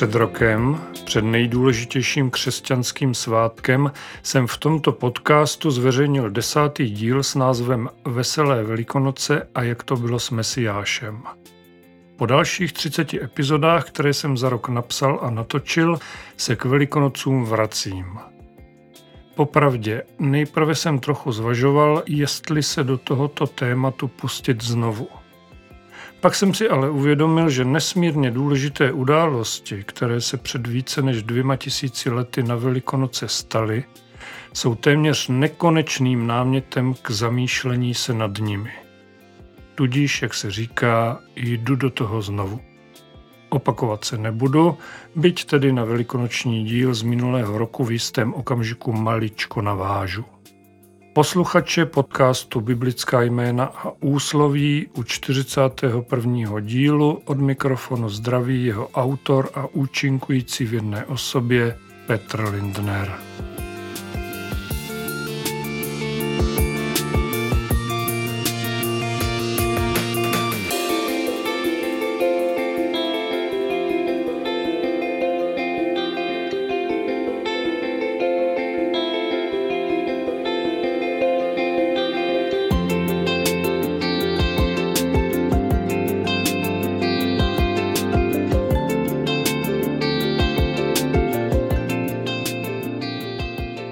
Před rokem, před nejdůležitějším křesťanským svátkem, jsem v tomto podcastu zveřejnil desátý díl s názvem Veselé velikonoce a jak to bylo s Mesiášem. Po dalších 30 epizodách, které jsem za rok napsal a natočil, se k velikonocům vracím. Popravdě, nejprve jsem trochu zvažoval, jestli se do tohoto tématu pustit znovu – pak jsem si ale uvědomil, že nesmírně důležité události, které se před více než dvěma tisíci lety na Velikonoce staly, jsou téměř nekonečným námětem k zamýšlení se nad nimi. Tudíž, jak se říká, jdu do toho znovu. Opakovat se nebudu, byť tedy na velikonoční díl z minulého roku v jistém okamžiku maličko navážu. Posluchače podcastu Biblická jména a úsloví u 41. dílu od mikrofonu zdraví jeho autor a účinkující v jedné osobě Petr Lindner.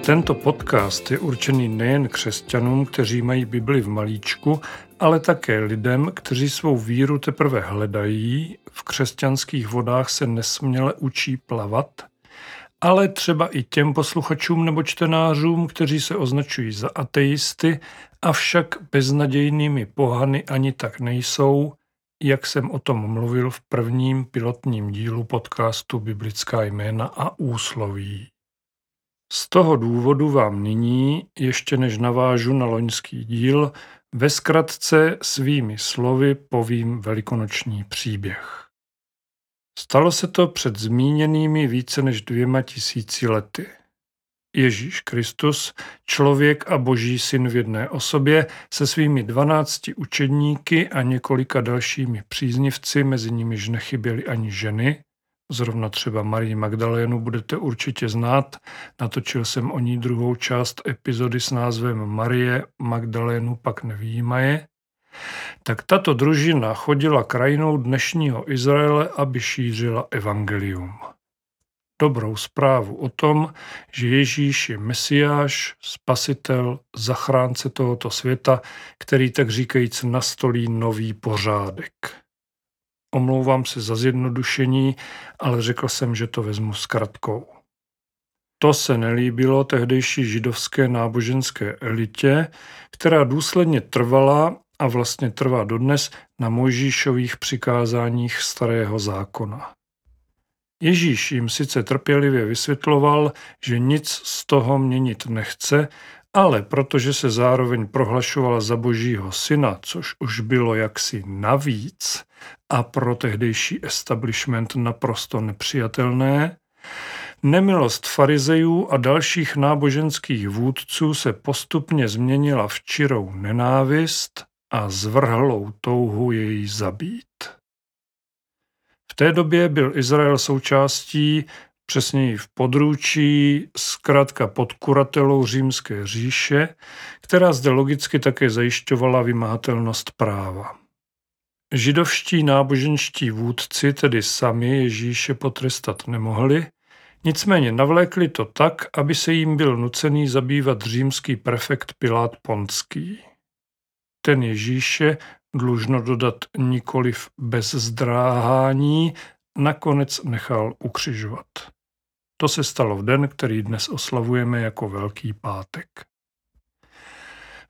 Tento podcast je určený nejen křesťanům, kteří mají Bibli v malíčku, ale také lidem, kteří svou víru teprve hledají, v křesťanských vodách se nesměle učí plavat, ale třeba i těm posluchačům nebo čtenářům, kteří se označují za ateisty, avšak beznadějnými pohany ani tak nejsou, jak jsem o tom mluvil v prvním pilotním dílu podcastu Biblická jména a úsloví. Z toho důvodu vám nyní, ještě než navážu na loňský díl, ve zkratce svými slovy povím velikonoční příběh. Stalo se to před zmíněnými více než dvěma tisíci lety. Ježíš Kristus, člověk a boží syn v jedné osobě, se svými dvanácti učedníky a několika dalšími příznivci, mezi nimiž nechyběly ani ženy, Zrovna třeba Marii Magdalénu budete určitě znát. Natočil jsem o ní druhou část epizody s názvem Marie Magdalénu pak nevýjímaje. Tak tato družina chodila krajinou dnešního Izraele, aby šířila evangelium. Dobrou zprávu o tom, že Ježíš je mesiáš, spasitel, zachránce tohoto světa, který tak říkajíc nastolí nový pořádek. Omlouvám se za zjednodušení, ale řekl jsem, že to vezmu zkratkou. To se nelíbilo tehdejší židovské náboženské elitě, která důsledně trvala a vlastně trvá dodnes na Mojžíšových přikázáních starého zákona. Ježíš jim sice trpělivě vysvětloval, že nic z toho měnit nechce, ale protože se zároveň prohlašovala za božího syna, což už bylo jaksi navíc a pro tehdejší establishment naprosto nepřijatelné, nemilost farizejů a dalších náboženských vůdců se postupně změnila v čirou nenávist a zvrhlou touhu jej zabít. V té době byl Izrael součástí přesněji v područí, zkrátka pod kuratelou římské říše, která zde logicky také zajišťovala vymahatelnost práva. Židovští náboženští vůdci tedy sami Ježíše potrestat nemohli, nicméně navlékli to tak, aby se jim byl nucený zabývat římský prefekt Pilát Ponský. Ten Ježíše, dlužno dodat nikoliv bez zdráhání, nakonec nechal ukřižovat. To se stalo v den, který dnes oslavujeme jako Velký pátek.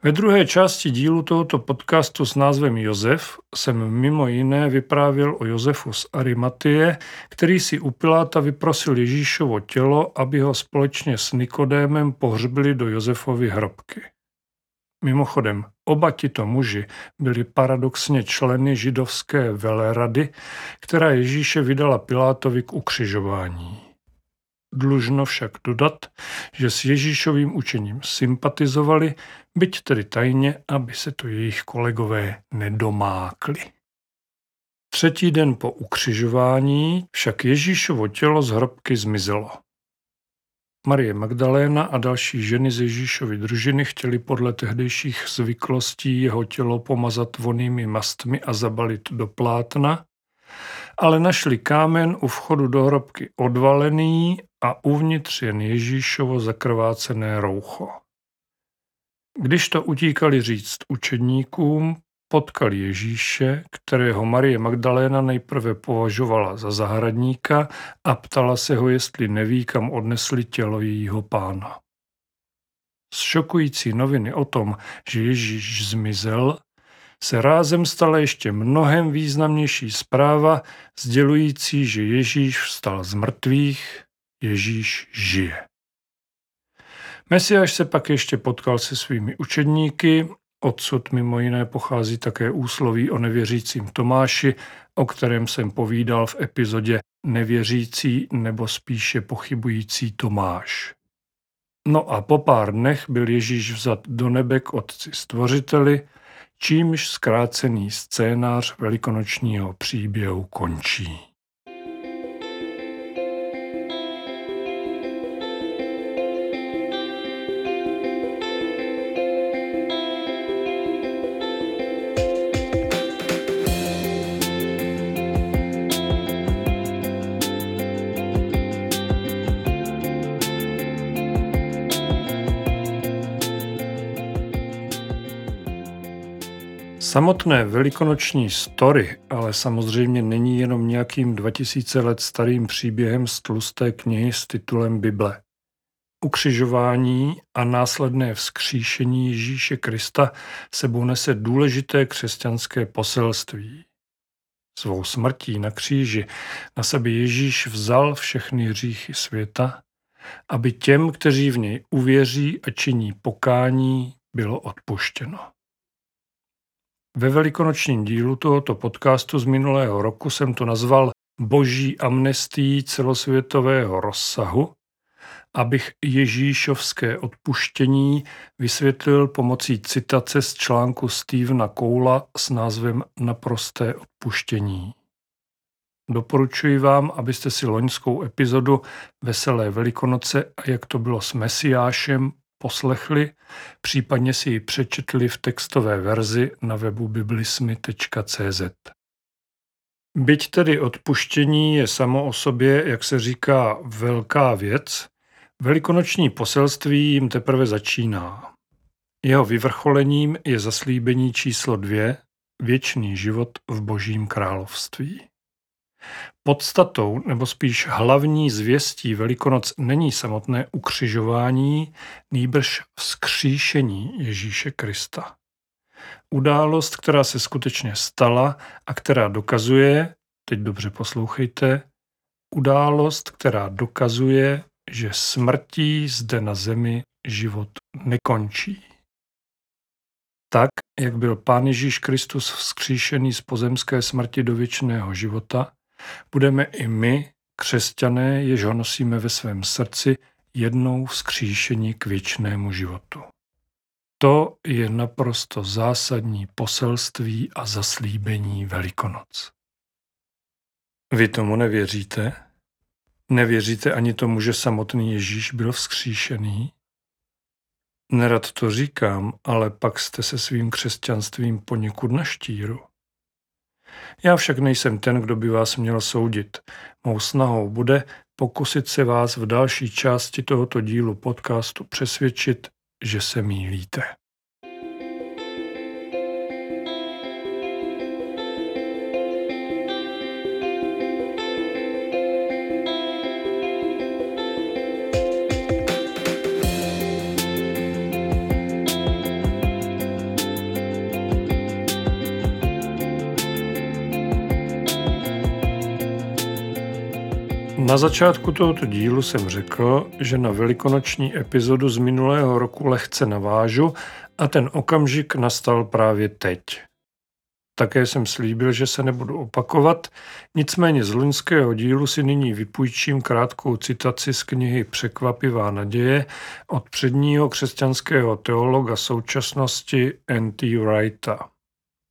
Ve druhé části dílu tohoto podcastu s názvem Josef jsem mimo jiné vyprávěl o Josefu z Arimatie, který si u Piláta vyprosil Ježíšovo tělo, aby ho společně s Nikodémem pohřbili do Josefovy hrobky. Mimochodem, oba tito muži byli paradoxně členy židovské velerady, která Ježíše vydala Pilátovi k ukřižování. Dlužno však dodat, že s Ježíšovým učením sympatizovali, byť tedy tajně, aby se to jejich kolegové nedomákli. Třetí den po ukřižování však Ježíšovo tělo z hrobky zmizelo. Marie Magdaléna a další ženy z Ježíšovy družiny chtěli podle tehdejších zvyklostí jeho tělo pomazat vonými mastmi a zabalit do plátna, ale našli kámen u vchodu do hrobky odvalený a uvnitř jen Ježíšovo zakrvácené roucho. Když to utíkali říct učedníkům, potkal Ježíše, kterého Marie Magdaléna nejprve považovala za zahradníka a ptala se ho, jestli neví, kam odnesli tělo jejího pána. Z šokující noviny o tom, že Ježíš zmizel, se rázem stala ještě mnohem významnější zpráva, sdělující, že Ježíš vstal z mrtvých, Ježíš žije. Mesiáš se pak ještě potkal se svými učedníky Odsud mimo jiné pochází také úsloví o nevěřícím Tomáši, o kterém jsem povídal v epizodě Nevěřící nebo spíše pochybující Tomáš. No a po pár dnech byl Ježíš vzat do nebe k Otci Stvořiteli, čímž zkrácený scénář velikonočního příběhu končí. Samotné velikonoční story ale samozřejmě není jenom nějakým 2000 let starým příběhem z tlusté knihy s titulem Bible. Ukřižování a následné vzkříšení Ježíše Krista sebou nese důležité křesťanské poselství. Svou smrtí na kříži na sebe Ježíš vzal všechny hříchy světa, aby těm, kteří v něj uvěří a činí pokání, bylo odpuštěno. Ve velikonočním dílu tohoto podcastu z minulého roku jsem to nazval Boží amnestí celosvětového rozsahu, abych Ježíšovské odpuštění vysvětlil pomocí citace z článku Stevena Koula s názvem Naprosté odpuštění. Doporučuji vám, abyste si loňskou epizodu Veselé velikonoce a jak to bylo s Mesiášem poslechli, případně si ji přečetli v textové verzi na webu biblismy.cz. Byť tedy odpuštění je samo o sobě, jak se říká, velká věc, velikonoční poselství jim teprve začíná. Jeho vyvrcholením je zaslíbení číslo dvě, věčný život v božím království. Podstatou, nebo spíš hlavní zvěstí Velikonoc není samotné ukřižování, nýbrž vzkříšení Ježíše Krista. Událost, která se skutečně stala a která dokazuje, teď dobře poslouchejte, událost, která dokazuje, že smrtí zde na zemi život nekončí. Tak, jak byl Pán Ježíš Kristus vzkříšený z pozemské smrti do věčného života, budeme i my, křesťané, jež ho nosíme ve svém srdci, jednou vzkříšení k věčnému životu. To je naprosto zásadní poselství a zaslíbení Velikonoc. Vy tomu nevěříte? Nevěříte ani tomu, že samotný Ježíš byl vzkříšený? Nerad to říkám, ale pak jste se svým křesťanstvím poněkud na štíru. Já však nejsem ten, kdo by vás měl soudit. Mou snahou bude pokusit se vás v další části tohoto dílu podcastu přesvědčit, že se mýlíte. Na začátku tohoto dílu jsem řekl, že na velikonoční epizodu z minulého roku lehce navážu a ten okamžik nastal právě teď. Také jsem slíbil, že se nebudu opakovat, nicméně z loňského dílu si nyní vypůjčím krátkou citaci z knihy Překvapivá naděje od předního křesťanského teologa současnosti N.T. Wrighta.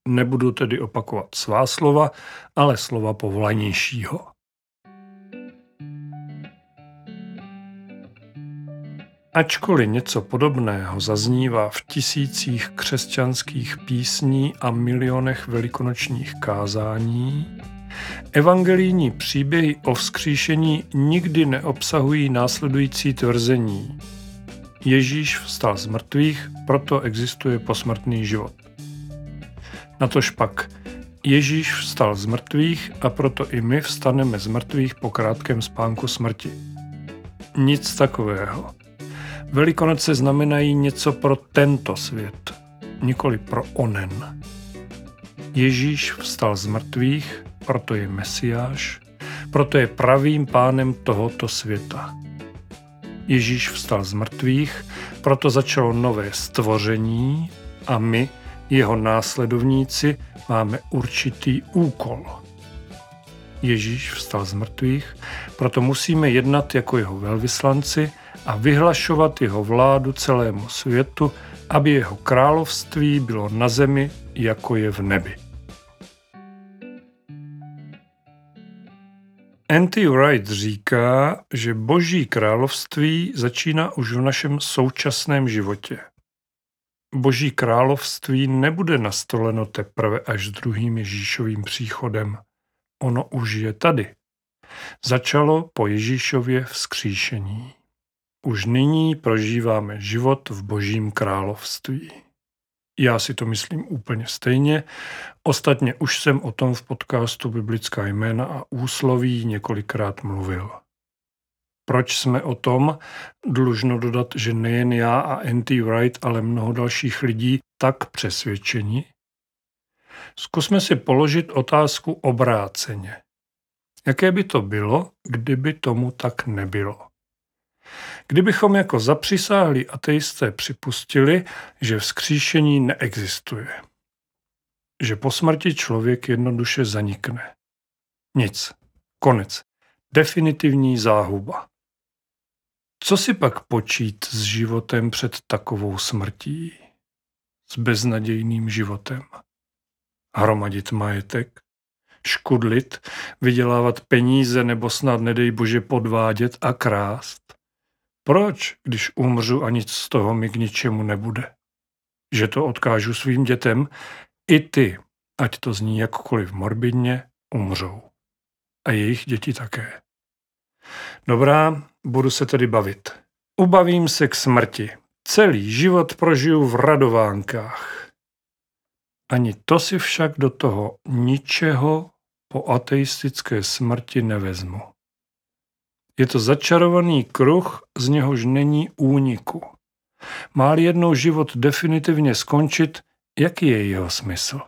Nebudu tedy opakovat svá slova, ale slova povolanějšího. Ačkoliv něco podobného zaznívá v tisících křesťanských písní a milionech velikonočních kázání, evangelijní příběhy o vzkříšení nikdy neobsahují následující tvrzení. Ježíš vstal z mrtvých, proto existuje posmrtný život. Natož pak Ježíš vstal z mrtvých a proto i my vstaneme z mrtvých po krátkém spánku smrti. Nic takového. Velikonoce znamenají něco pro tento svět, nikoli pro onen. Ježíš vstal z mrtvých, proto je Mesiáš, proto je pravým pánem tohoto světa. Ježíš vstal z mrtvých, proto začalo nové stvoření a my, jeho následovníci, máme určitý úkol. Ježíš vstal z mrtvých, proto musíme jednat jako jeho velvyslanci a vyhlašovat jeho vládu celému světu, aby jeho království bylo na zemi, jako je v nebi. N.T. Wright říká, že boží království začíná už v našem současném životě. Boží království nebude nastoleno teprve až s druhým Ježíšovým příchodem. Ono už je tady. Začalo po Ježíšově vzkříšení. Už nyní prožíváme život v Božím království. Já si to myslím úplně stejně. Ostatně už jsem o tom v podcastu Biblická jména a úsloví několikrát mluvil. Proč jsme o tom? Dlužno dodat, že nejen já a N.T. Wright, ale mnoho dalších lidí tak přesvědčeni. Zkusme si položit otázku obráceně. Jaké by to bylo, kdyby tomu tak nebylo? Kdybychom jako zapřisáhlí ateisté připustili, že vzkříšení neexistuje, že po smrti člověk jednoduše zanikne. Nic. Konec. Definitivní záhuba. Co si pak počít s životem před takovou smrtí? S beznadějným životem? Hromadit majetek? Škudlit? Vydělávat peníze nebo snad nedej bože podvádět a krást? Proč, když umřu a nic z toho mi k ničemu nebude? Že to odkážu svým dětem, i ty, ať to zní jakkoliv morbidně, umřou. A jejich děti také. Dobrá, budu se tedy bavit. Ubavím se k smrti. Celý život prožiju v radovánkách. Ani to si však do toho ničeho po ateistické smrti nevezmu. Je to začarovaný kruh, z něhož není úniku. má jednou život definitivně skončit, jaký je jeho smysl?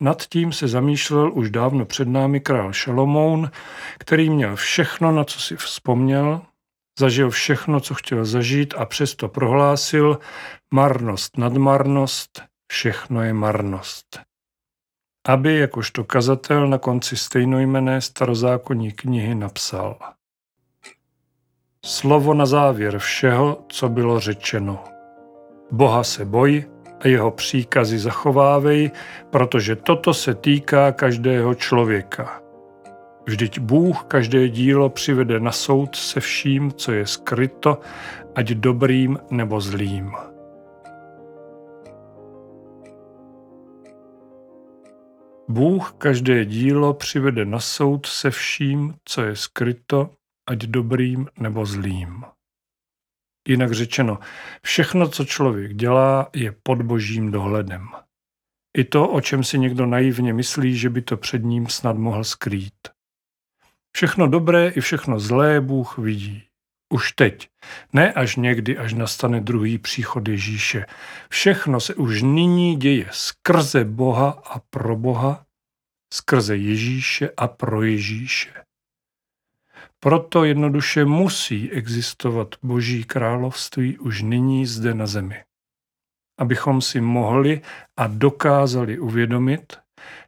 Nad tím se zamýšlel už dávno před námi král Šalomoun, který měl všechno, na co si vzpomněl, zažil všechno, co chtěl zažít a přesto prohlásil marnost nad marnost, všechno je marnost aby jakožto kazatel na konci stejnojmené starozákonní knihy napsal. Slovo na závěr všeho, co bylo řečeno. Boha se boj a jeho příkazy zachovávej, protože toto se týká každého člověka. Vždyť Bůh každé dílo přivede na soud se vším, co je skryto, ať dobrým nebo zlým. Bůh každé dílo přivede na soud se vším, co je skryto, ať dobrým nebo zlým. Jinak řečeno, všechno, co člověk dělá, je pod božím dohledem. I to, o čem si někdo naivně myslí, že by to před ním snad mohl skrýt. Všechno dobré i všechno zlé Bůh vidí. Už teď, ne až někdy, až nastane druhý příchod Ježíše. Všechno se už nyní děje skrze Boha a pro Boha, skrze Ježíše a pro Ježíše. Proto jednoduše musí existovat Boží království už nyní zde na zemi. Abychom si mohli a dokázali uvědomit,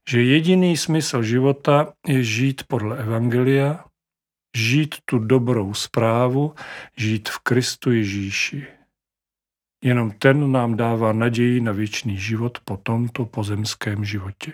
že jediný smysl života je žít podle Evangelia, žít tu dobrou zprávu, žít v Kristu Ježíši. Jenom ten nám dává naději na věčný život po tomto pozemském životě.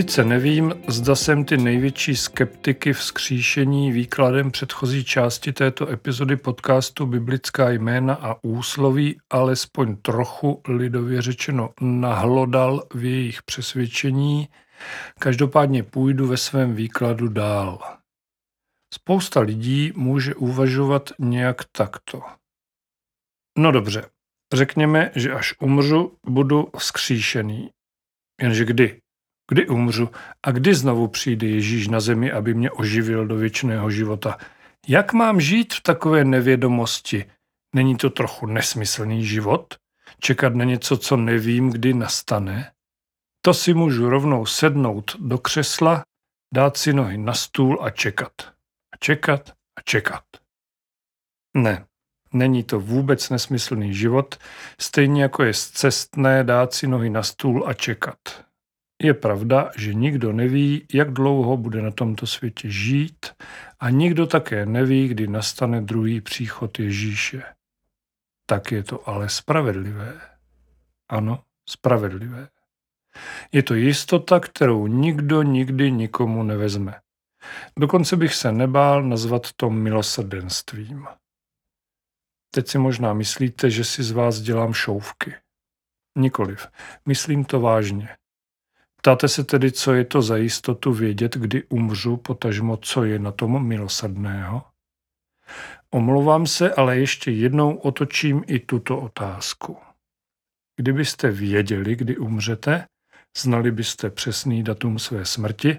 Sice nevím, zda jsem ty největší skeptiky vzkříšení výkladem předchozí části této epizody podcastu Biblická jména a úsloví alespoň trochu lidově řečeno nahlodal v jejich přesvědčení, každopádně půjdu ve svém výkladu dál. Spousta lidí může uvažovat nějak takto. No dobře, řekněme, že až umřu, budu vzkříšený. Jenže kdy? Kdy umřu a kdy znovu přijde Ježíš na zemi, aby mě oživil do věčného života? Jak mám žít v takové nevědomosti? Není to trochu nesmyslný život? Čekat na něco, co nevím, kdy nastane? To si můžu rovnou sednout do křesla, dát si nohy na stůl a čekat. A čekat a čekat. Ne, není to vůbec nesmyslný život, stejně jako je cestné dát si nohy na stůl a čekat. Je pravda, že nikdo neví, jak dlouho bude na tomto světě žít a nikdo také neví, kdy nastane druhý příchod Ježíše. Tak je to ale spravedlivé. Ano, spravedlivé. Je to jistota, kterou nikdo nikdy nikomu nevezme. Dokonce bych se nebál nazvat to milosrdenstvím. Teď si možná myslíte, že si z vás dělám šouvky. Nikoliv. Myslím to vážně. Ptáte se tedy, co je to za jistotu vědět, kdy umřu, potažmo co je na tom milosrdného? Omlouvám se, ale ještě jednou otočím i tuto otázku. Kdybyste věděli, kdy umřete, znali byste přesný datum své smrti,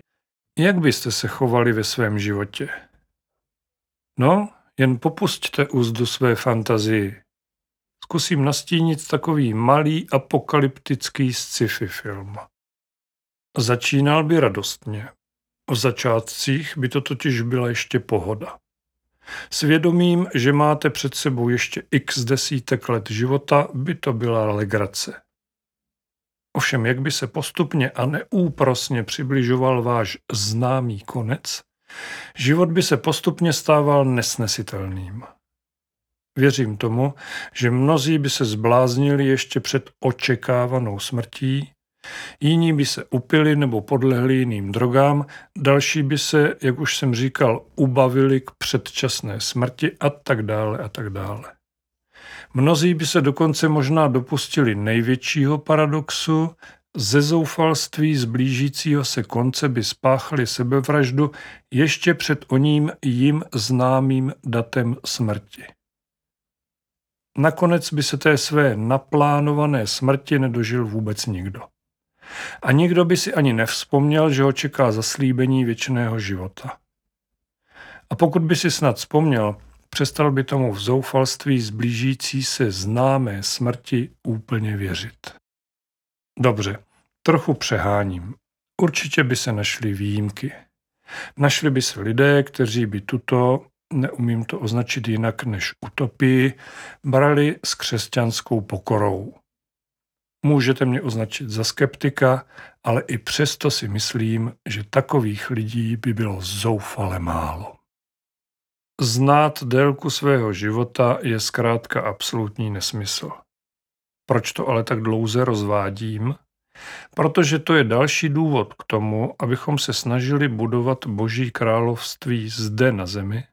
jak byste se chovali ve svém životě? No, jen popusťte úzdu své fantazii. Zkusím nastínit takový malý apokalyptický sci-fi film. Začínal by radostně. V začátcích by to totiž byla ještě pohoda. Svědomím, že máte před sebou ještě x desítek let života, by to byla legrace. Ovšem, jak by se postupně a neúprosně přibližoval váš známý konec, život by se postupně stával nesnesitelným. Věřím tomu, že mnozí by se zbláznili ještě před očekávanou smrtí Jiní by se upili nebo podlehli jiným drogám, další by se, jak už jsem říkal, ubavili k předčasné smrti a tak dále a tak dále. Mnozí by se dokonce možná dopustili největšího paradoxu, ze zoufalství z blížícího se konce by spáchali sebevraždu ještě před oním jim známým datem smrti. Nakonec by se té své naplánované smrti nedožil vůbec nikdo. A nikdo by si ani nevzpomněl, že ho čeká zaslíbení věčného života. A pokud by si snad vzpomněl, přestal by tomu v zoufalství zblížící se známé smrti úplně věřit. Dobře, trochu přeháním. Určitě by se našly výjimky. Našli by se lidé, kteří by tuto, neumím to označit jinak než utopii, brali s křesťanskou pokorou. Můžete mě označit za skeptika, ale i přesto si myslím, že takových lidí by bylo zoufale málo. Znát délku svého života je zkrátka absolutní nesmysl. Proč to ale tak dlouze rozvádím? Protože to je další důvod k tomu, abychom se snažili budovat Boží království zde na zemi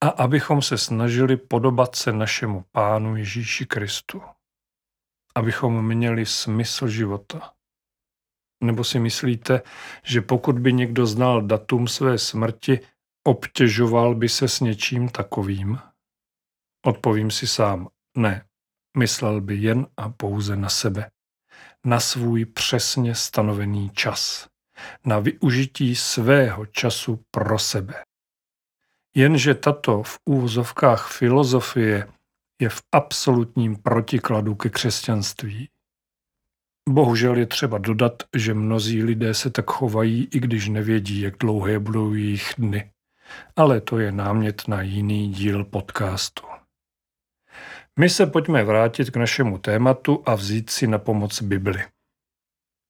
a abychom se snažili podobat se našemu Pánu Ježíši Kristu abychom měli smysl života? Nebo si myslíte, že pokud by někdo znal datum své smrti, obtěžoval by se s něčím takovým? Odpovím si sám, ne. Myslel by jen a pouze na sebe. Na svůj přesně stanovený čas. Na využití svého času pro sebe. Jenže tato v úvozovkách filozofie je v absolutním protikladu ke křesťanství. Bohužel je třeba dodat, že mnozí lidé se tak chovají, i když nevědí, jak dlouhé budou jejich dny. Ale to je námět na jiný díl podcastu. My se pojďme vrátit k našemu tématu a vzít si na pomoc Bibli.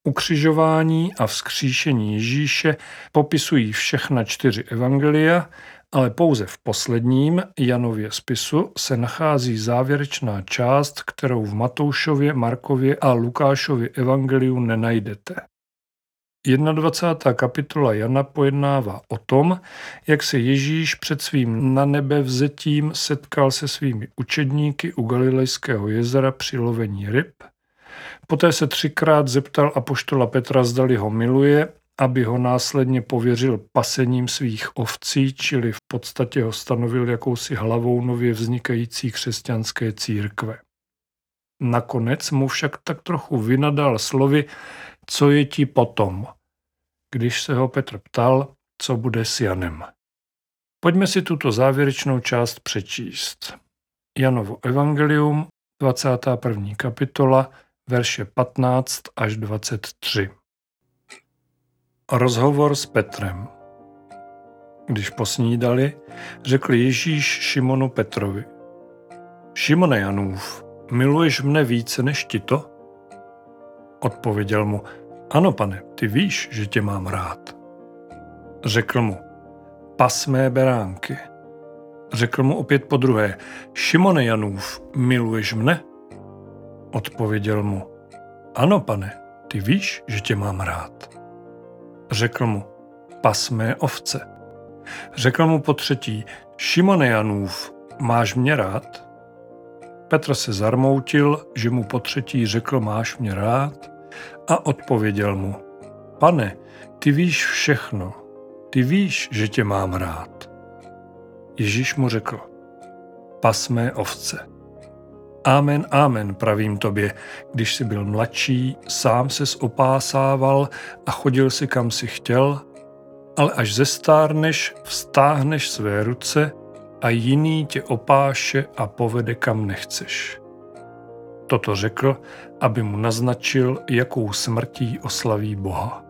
Ukřižování a vzkříšení Ježíše popisují všechna čtyři evangelia, ale pouze v posledním Janově spisu se nachází závěrečná část, kterou v Matoušově, Markově a Lukášově evangeliu nenajdete. 21. kapitola Jana pojednává o tom, jak se Ježíš před svým na nebe vzetím setkal se svými učedníky u Galilejského jezera při lovení ryb. Poté se třikrát zeptal apoštola Petra, zdali ho miluje, aby ho následně pověřil pasením svých ovcí, čili v podstatě ho stanovil jakousi hlavou nově vznikající křesťanské církve. Nakonec mu však tak trochu vynadal slovy, co je ti potom, když se ho Petr ptal, co bude s Janem. Pojďme si tuto závěrečnou část přečíst. Janovo evangelium, 21. kapitola, verše 15 až 23. Rozhovor s Petrem Když posnídali, řekl Ježíš Šimonu Petrovi. Šimone Janův, miluješ mne více než ti to? Odpověděl mu, ano pane, ty víš, že tě mám rád. Řekl mu, pas mé beránky. Řekl mu opět po druhé, Šimone Janův, miluješ mne? Odpověděl mu, ano pane, ty víš, že tě mám rád. Řekl mu, pas mé ovce. Řekl mu po třetí, Šimone Janův, máš mě rád? Petr se zarmoutil, že mu po třetí řekl, máš mě rád? A odpověděl mu, pane, ty víš všechno, ty víš, že tě mám rád. Ježíš mu řekl, pas mé ovce. Amen, amen, pravím tobě, když jsi byl mladší, sám se opásával a chodil si kam si chtěl, ale až zestárneš, vstáhneš své ruce a jiný tě opáše a povede kam nechceš. Toto řekl, aby mu naznačil, jakou smrtí oslaví Boha.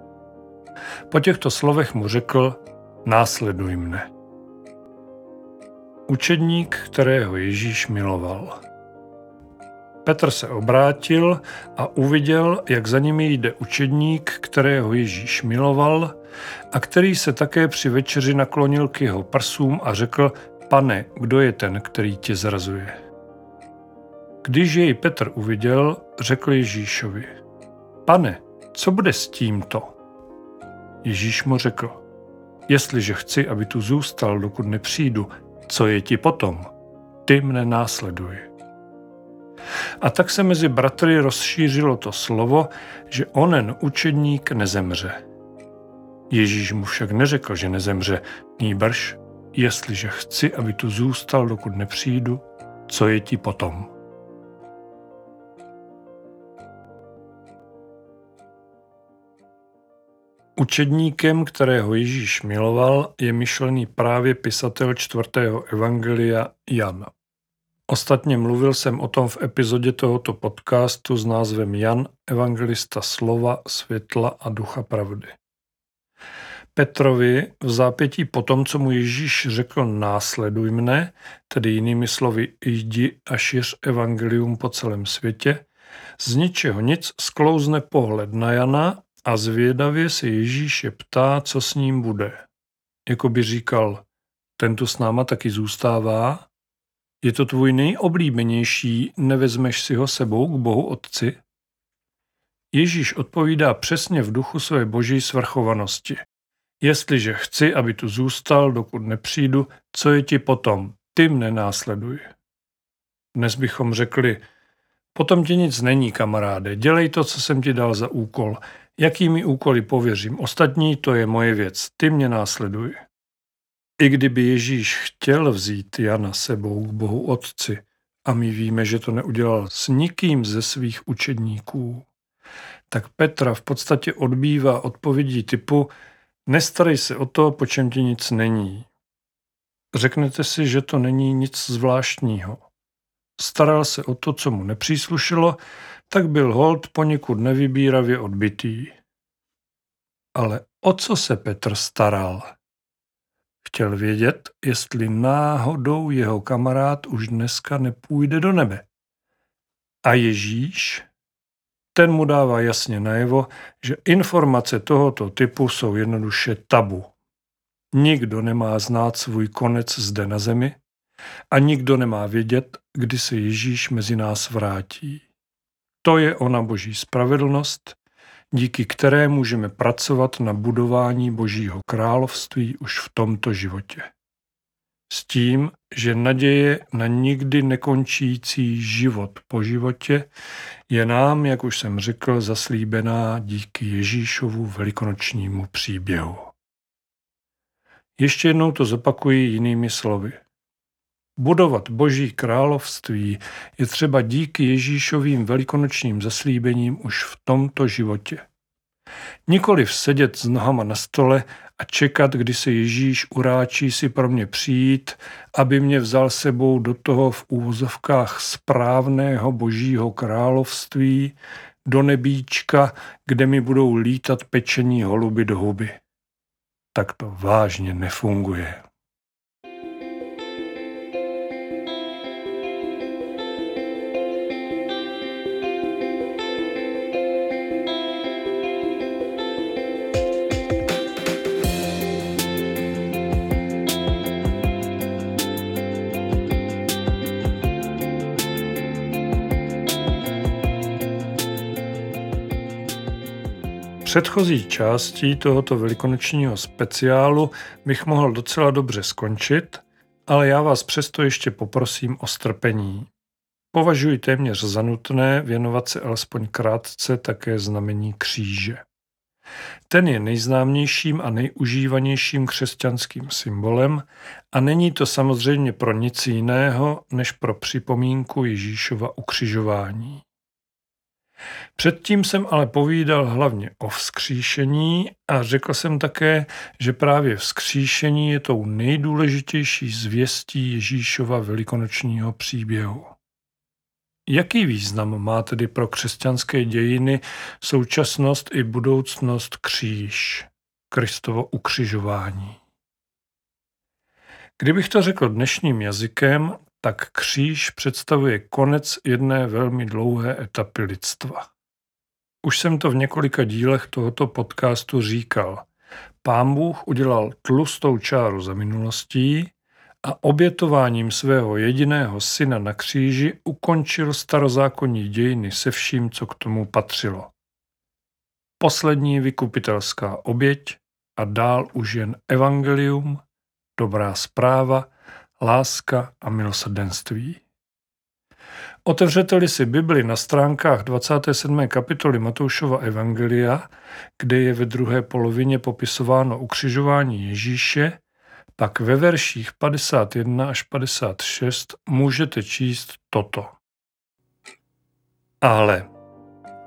Po těchto slovech mu řekl, následuj mne. Učedník, kterého Ježíš miloval. Petr se obrátil a uviděl, jak za nimi jde učedník, kterého Ježíš miloval a který se také při večeři naklonil k jeho prsům a řekl, pane, kdo je ten, který tě zrazuje? Když jej Petr uviděl, řekl Ježíšovi, pane, co bude s tímto? Ježíš mu řekl, jestliže chci, aby tu zůstal, dokud nepřijdu, co je ti potom? Ty mne následuj. A tak se mezi bratry rozšířilo to slovo, že onen učedník nezemře. Ježíš mu však neřekl, že nezemře, nýbrž, jestliže chci, aby tu zůstal, dokud nepřijdu, co je ti potom? Učedníkem, kterého Ježíš miloval, je myšlený právě pisatel čtvrtého evangelia Jan. Ostatně mluvil jsem o tom v epizodě tohoto podcastu s názvem Jan, evangelista slova, světla a ducha pravdy. Petrovi v zápětí po tom, co mu Ježíš řekl následuj mne, tedy jinými slovy jdi a šiř evangelium po celém světě, z ničeho nic sklouzne pohled na Jana a zvědavě se Ježíše ptá, co s ním bude. Jako by říkal, ten tu s náma taky zůstává, je to tvůj nejoblíbenější, nevezmeš si ho sebou k Bohu Otci? Ježíš odpovídá přesně v duchu své boží svrchovanosti. Jestliže chci, aby tu zůstal, dokud nepřijdu, co je ti potom? Ty mne následuj. Dnes bychom řekli, potom ti nic není, kamaráde, dělej to, co jsem ti dal za úkol. Jakými úkoly pověřím? Ostatní, to je moje věc, ty mě následuj. I kdyby Ježíš chtěl vzít Jana sebou k Bohu Otci, a my víme, že to neudělal s nikým ze svých učedníků, tak Petra v podstatě odbývá odpovědí typu nestarej se o to, po čem ti nic není. Řeknete si, že to není nic zvláštního. staral se o to, co mu nepříslušelo, tak byl hold poněkud nevybíravě odbitý. Ale o co se Petr staral? Chtěl vědět, jestli náhodou jeho kamarád už dneska nepůjde do nebe. A Ježíš? Ten mu dává jasně najevo, že informace tohoto typu jsou jednoduše tabu. Nikdo nemá znát svůj konec zde na zemi a nikdo nemá vědět, kdy se Ježíš mezi nás vrátí. To je ona boží spravedlnost, díky které můžeme pracovat na budování božího království už v tomto životě. S tím, že naděje na nikdy nekončící život po životě je nám, jak už jsem řekl, zaslíbená díky Ježíšovu velikonočnímu příběhu. Ještě jednou to zopakuji jinými slovy. Budovat Boží království je třeba díky Ježíšovým velikonočním zaslíbením už v tomto životě. Nikoliv sedět s nohama na stole a čekat, kdy se Ježíš uráčí si pro mě přijít, aby mě vzal sebou do toho v úvozovkách správného božího království, do nebíčka, kde mi budou lítat pečení holuby do huby. Tak to vážně nefunguje. Předchozí částí tohoto velikonočního speciálu bych mohl docela dobře skončit, ale já vás přesto ještě poprosím o strpení. Považuji téměř za nutné věnovat se alespoň krátce také znamení kříže. Ten je nejznámějším a nejužívanějším křesťanským symbolem a není to samozřejmě pro nic jiného než pro připomínku Ježíšova ukřižování. Předtím jsem ale povídal hlavně o vzkříšení a řekl jsem také, že právě vzkříšení je tou nejdůležitější zvěstí Ježíšova velikonočního příběhu. Jaký význam má tedy pro křesťanské dějiny současnost i budoucnost kříž, Kristovo ukřižování? Kdybych to řekl dnešním jazykem, tak kříž představuje konec jedné velmi dlouhé etapy lidstva. Už jsem to v několika dílech tohoto podcastu říkal. Pán Bůh udělal tlustou čáru za minulostí a obětováním svého jediného syna na kříži ukončil starozákonní dějiny se vším, co k tomu patřilo. Poslední vykupitelská oběť a dál už jen evangelium, dobrá zpráva, láska a milosrdenství. Otevřete-li si Bibli na stránkách 27. kapitoly Matoušova Evangelia, kde je ve druhé polovině popisováno ukřižování Ježíše, pak ve verších 51 až 56 můžete číst toto. Ale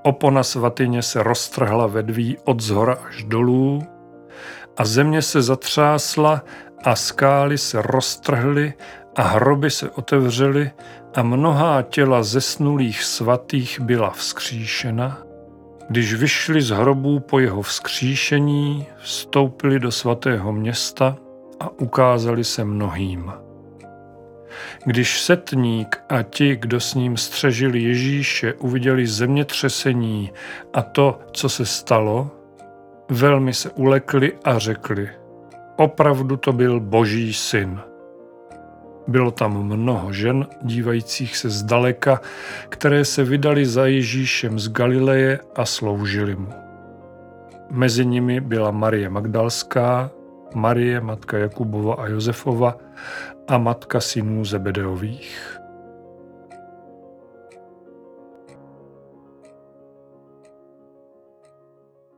opona svatyně se roztrhla vedví od zhora až dolů a země se zatřásla a skály se roztrhly a hroby se otevřely a mnohá těla zesnulých svatých byla vzkříšena, když vyšli z hrobů po jeho vzkříšení, vstoupili do svatého města a ukázali se mnohým. Když setník a ti, kdo s ním střežili Ježíše, uviděli zemětřesení a to, co se stalo, velmi se ulekli a řekli, opravdu to byl boží syn. Bylo tam mnoho žen, dívajících se zdaleka, které se vydali za Ježíšem z Galileje a sloužili mu. Mezi nimi byla Marie Magdalská, Marie, matka Jakubova a Josefova a matka synů Zebedeových.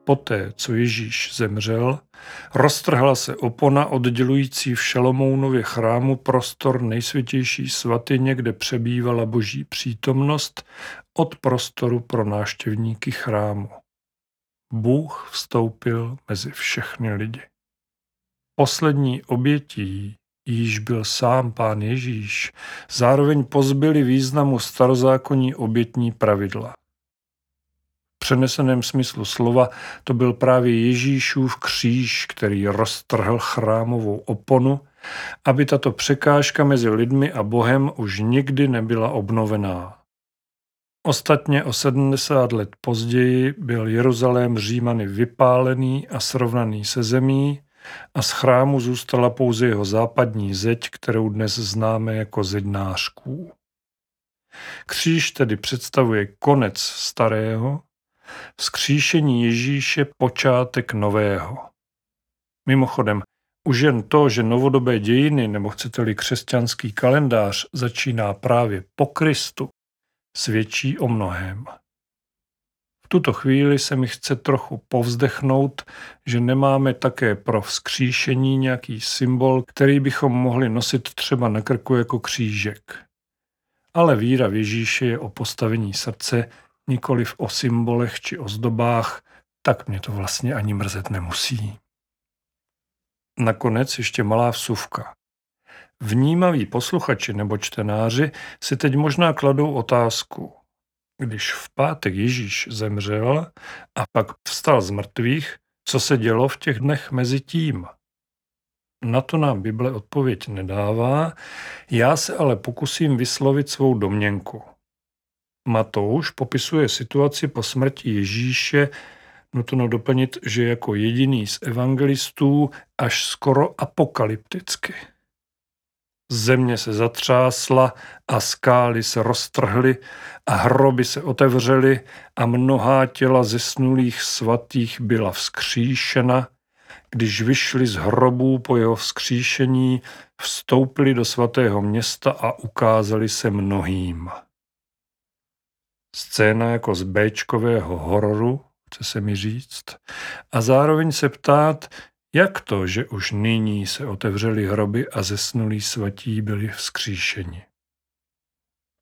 Poté, co Ježíš zemřel, roztrhla se opona oddělující v Šalomounově chrámu prostor nejsvětější svatyně, kde přebývala boží přítomnost, od prostoru pro náštěvníky chrámu. Bůh vstoupil mezi všechny lidi. Poslední obětí již byl sám pán Ježíš, zároveň pozbyli významu starozákonní obětní pravidla. Přeneseném smyslu slova to byl právě Ježíšův kříž, který roztrhl chrámovou oponu, aby tato překážka mezi lidmi a Bohem už nikdy nebyla obnovená. Ostatně o 70 let později byl Jeruzalém Římany vypálený a srovnaný se zemí a z chrámu zůstala pouze jeho západní zeď, kterou dnes známe jako zeď nářků. Kříž tedy představuje konec starého, vzkříšení Ježíše počátek nového. Mimochodem, už jen to, že novodobé dějiny, nebo chcete-li křesťanský kalendář, začíná právě po Kristu, svědčí o mnohém. V tuto chvíli se mi chce trochu povzdechnout, že nemáme také pro vzkříšení nějaký symbol, který bychom mohli nosit třeba na krku jako křížek. Ale víra v Ježíše je o postavení srdce, nikoliv o symbolech či ozdobách, tak mě to vlastně ani mrzet nemusí. Nakonec ještě malá vsuvka. Vnímaví posluchači nebo čtenáři si teď možná kladou otázku. Když v pátek Ježíš zemřel a pak vstal z mrtvých, co se dělo v těch dnech mezi tím? Na to nám Bible odpověď nedává, já se ale pokusím vyslovit svou domněnku. Matouš popisuje situaci po smrti Ježíše, nutno doplnit, že jako jediný z evangelistů až skoro apokalypticky. Země se zatřásla a skály se roztrhly a hroby se otevřely a mnohá těla zesnulých svatých byla vzkříšena. Když vyšli z hrobů po jeho vzkříšení, vstoupili do svatého města a ukázali se mnohým. Scéna jako z Bčkového hororu, chce se mi říct, a zároveň se ptát, jak to, že už nyní se otevřely hroby a zesnulí svatí byli vzkříšeni?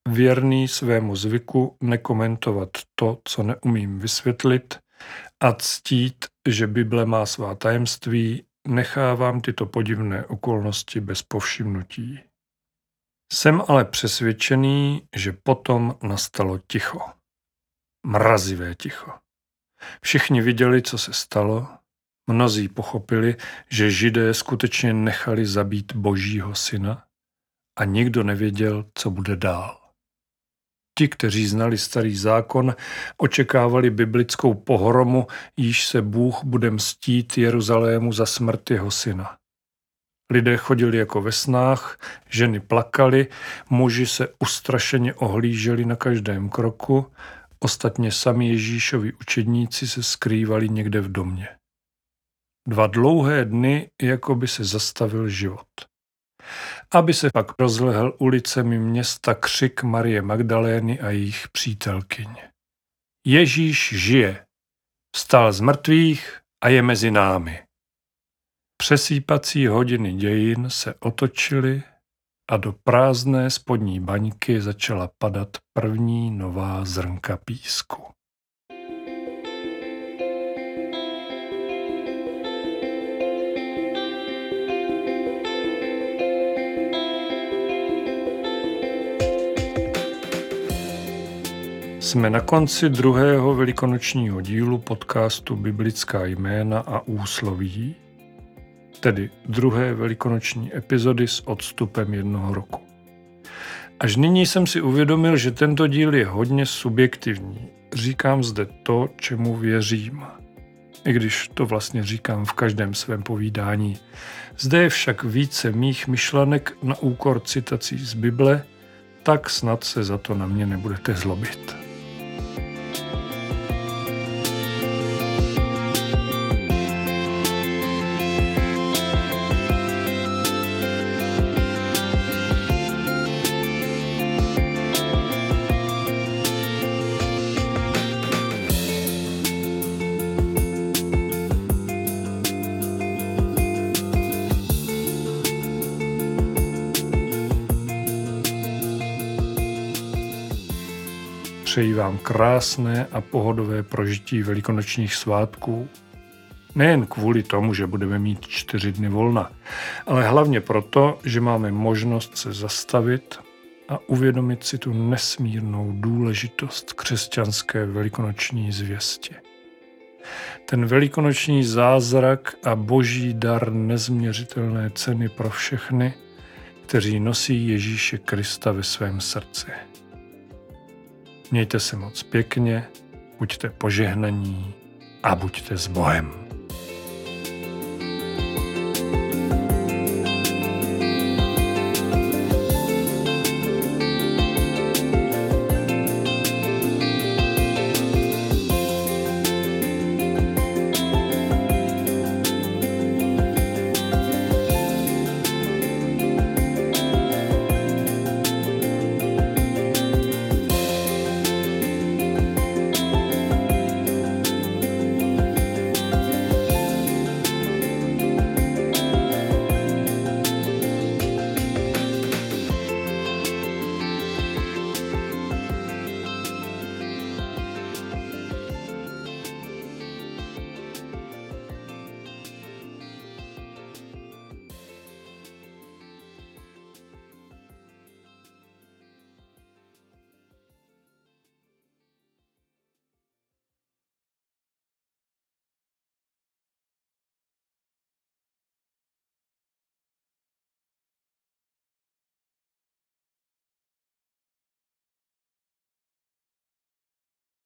Věrný svému zvyku nekomentovat to, co neumím vysvětlit a ctít, že Bible má svá tajemství, nechávám tyto podivné okolnosti bez povšimnutí. Jsem ale přesvědčený, že potom nastalo ticho. Mrazivé ticho. Všichni viděli, co se stalo, Mnozí pochopili, že židé skutečně nechali zabít božího syna a nikdo nevěděl, co bude dál. Ti, kteří znali starý zákon, očekávali biblickou pohromu, již se Bůh bude mstít Jeruzalému za smrt jeho syna. Lidé chodili jako ve snách, ženy plakali, muži se ustrašeně ohlíželi na každém kroku, ostatně sami Ježíšovi učedníci se skrývali někde v domě. Dva dlouhé dny, jako by se zastavil život. Aby se pak rozlehl ulicemi města křik Marie Magdalény a jejich přítelkyň. Ježíš žije, vstal z mrtvých a je mezi námi. Přesýpací hodiny dějin se otočily a do prázdné spodní baňky začala padat první nová zrnka písku. Jsme na konci druhého velikonočního dílu podcastu Biblická jména a úsloví, tedy druhé velikonoční epizody s odstupem jednoho roku. Až nyní jsem si uvědomil, že tento díl je hodně subjektivní. Říkám zde to, čemu věřím. I když to vlastně říkám v každém svém povídání. Zde je však více mých myšlenek na úkor citací z Bible, tak snad se za to na mě nebudete zlobit. Přeji vám krásné a pohodové prožití velikonočních svátků. Nejen kvůli tomu, že budeme mít čtyři dny volna, ale hlavně proto, že máme možnost se zastavit a uvědomit si tu nesmírnou důležitost křesťanské velikonoční zvěsti. Ten velikonoční zázrak a boží dar nezměřitelné ceny pro všechny, kteří nosí Ježíše Krista ve svém srdci. Mějte se moc pěkně, buďte požehnaní a buďte s Bohem.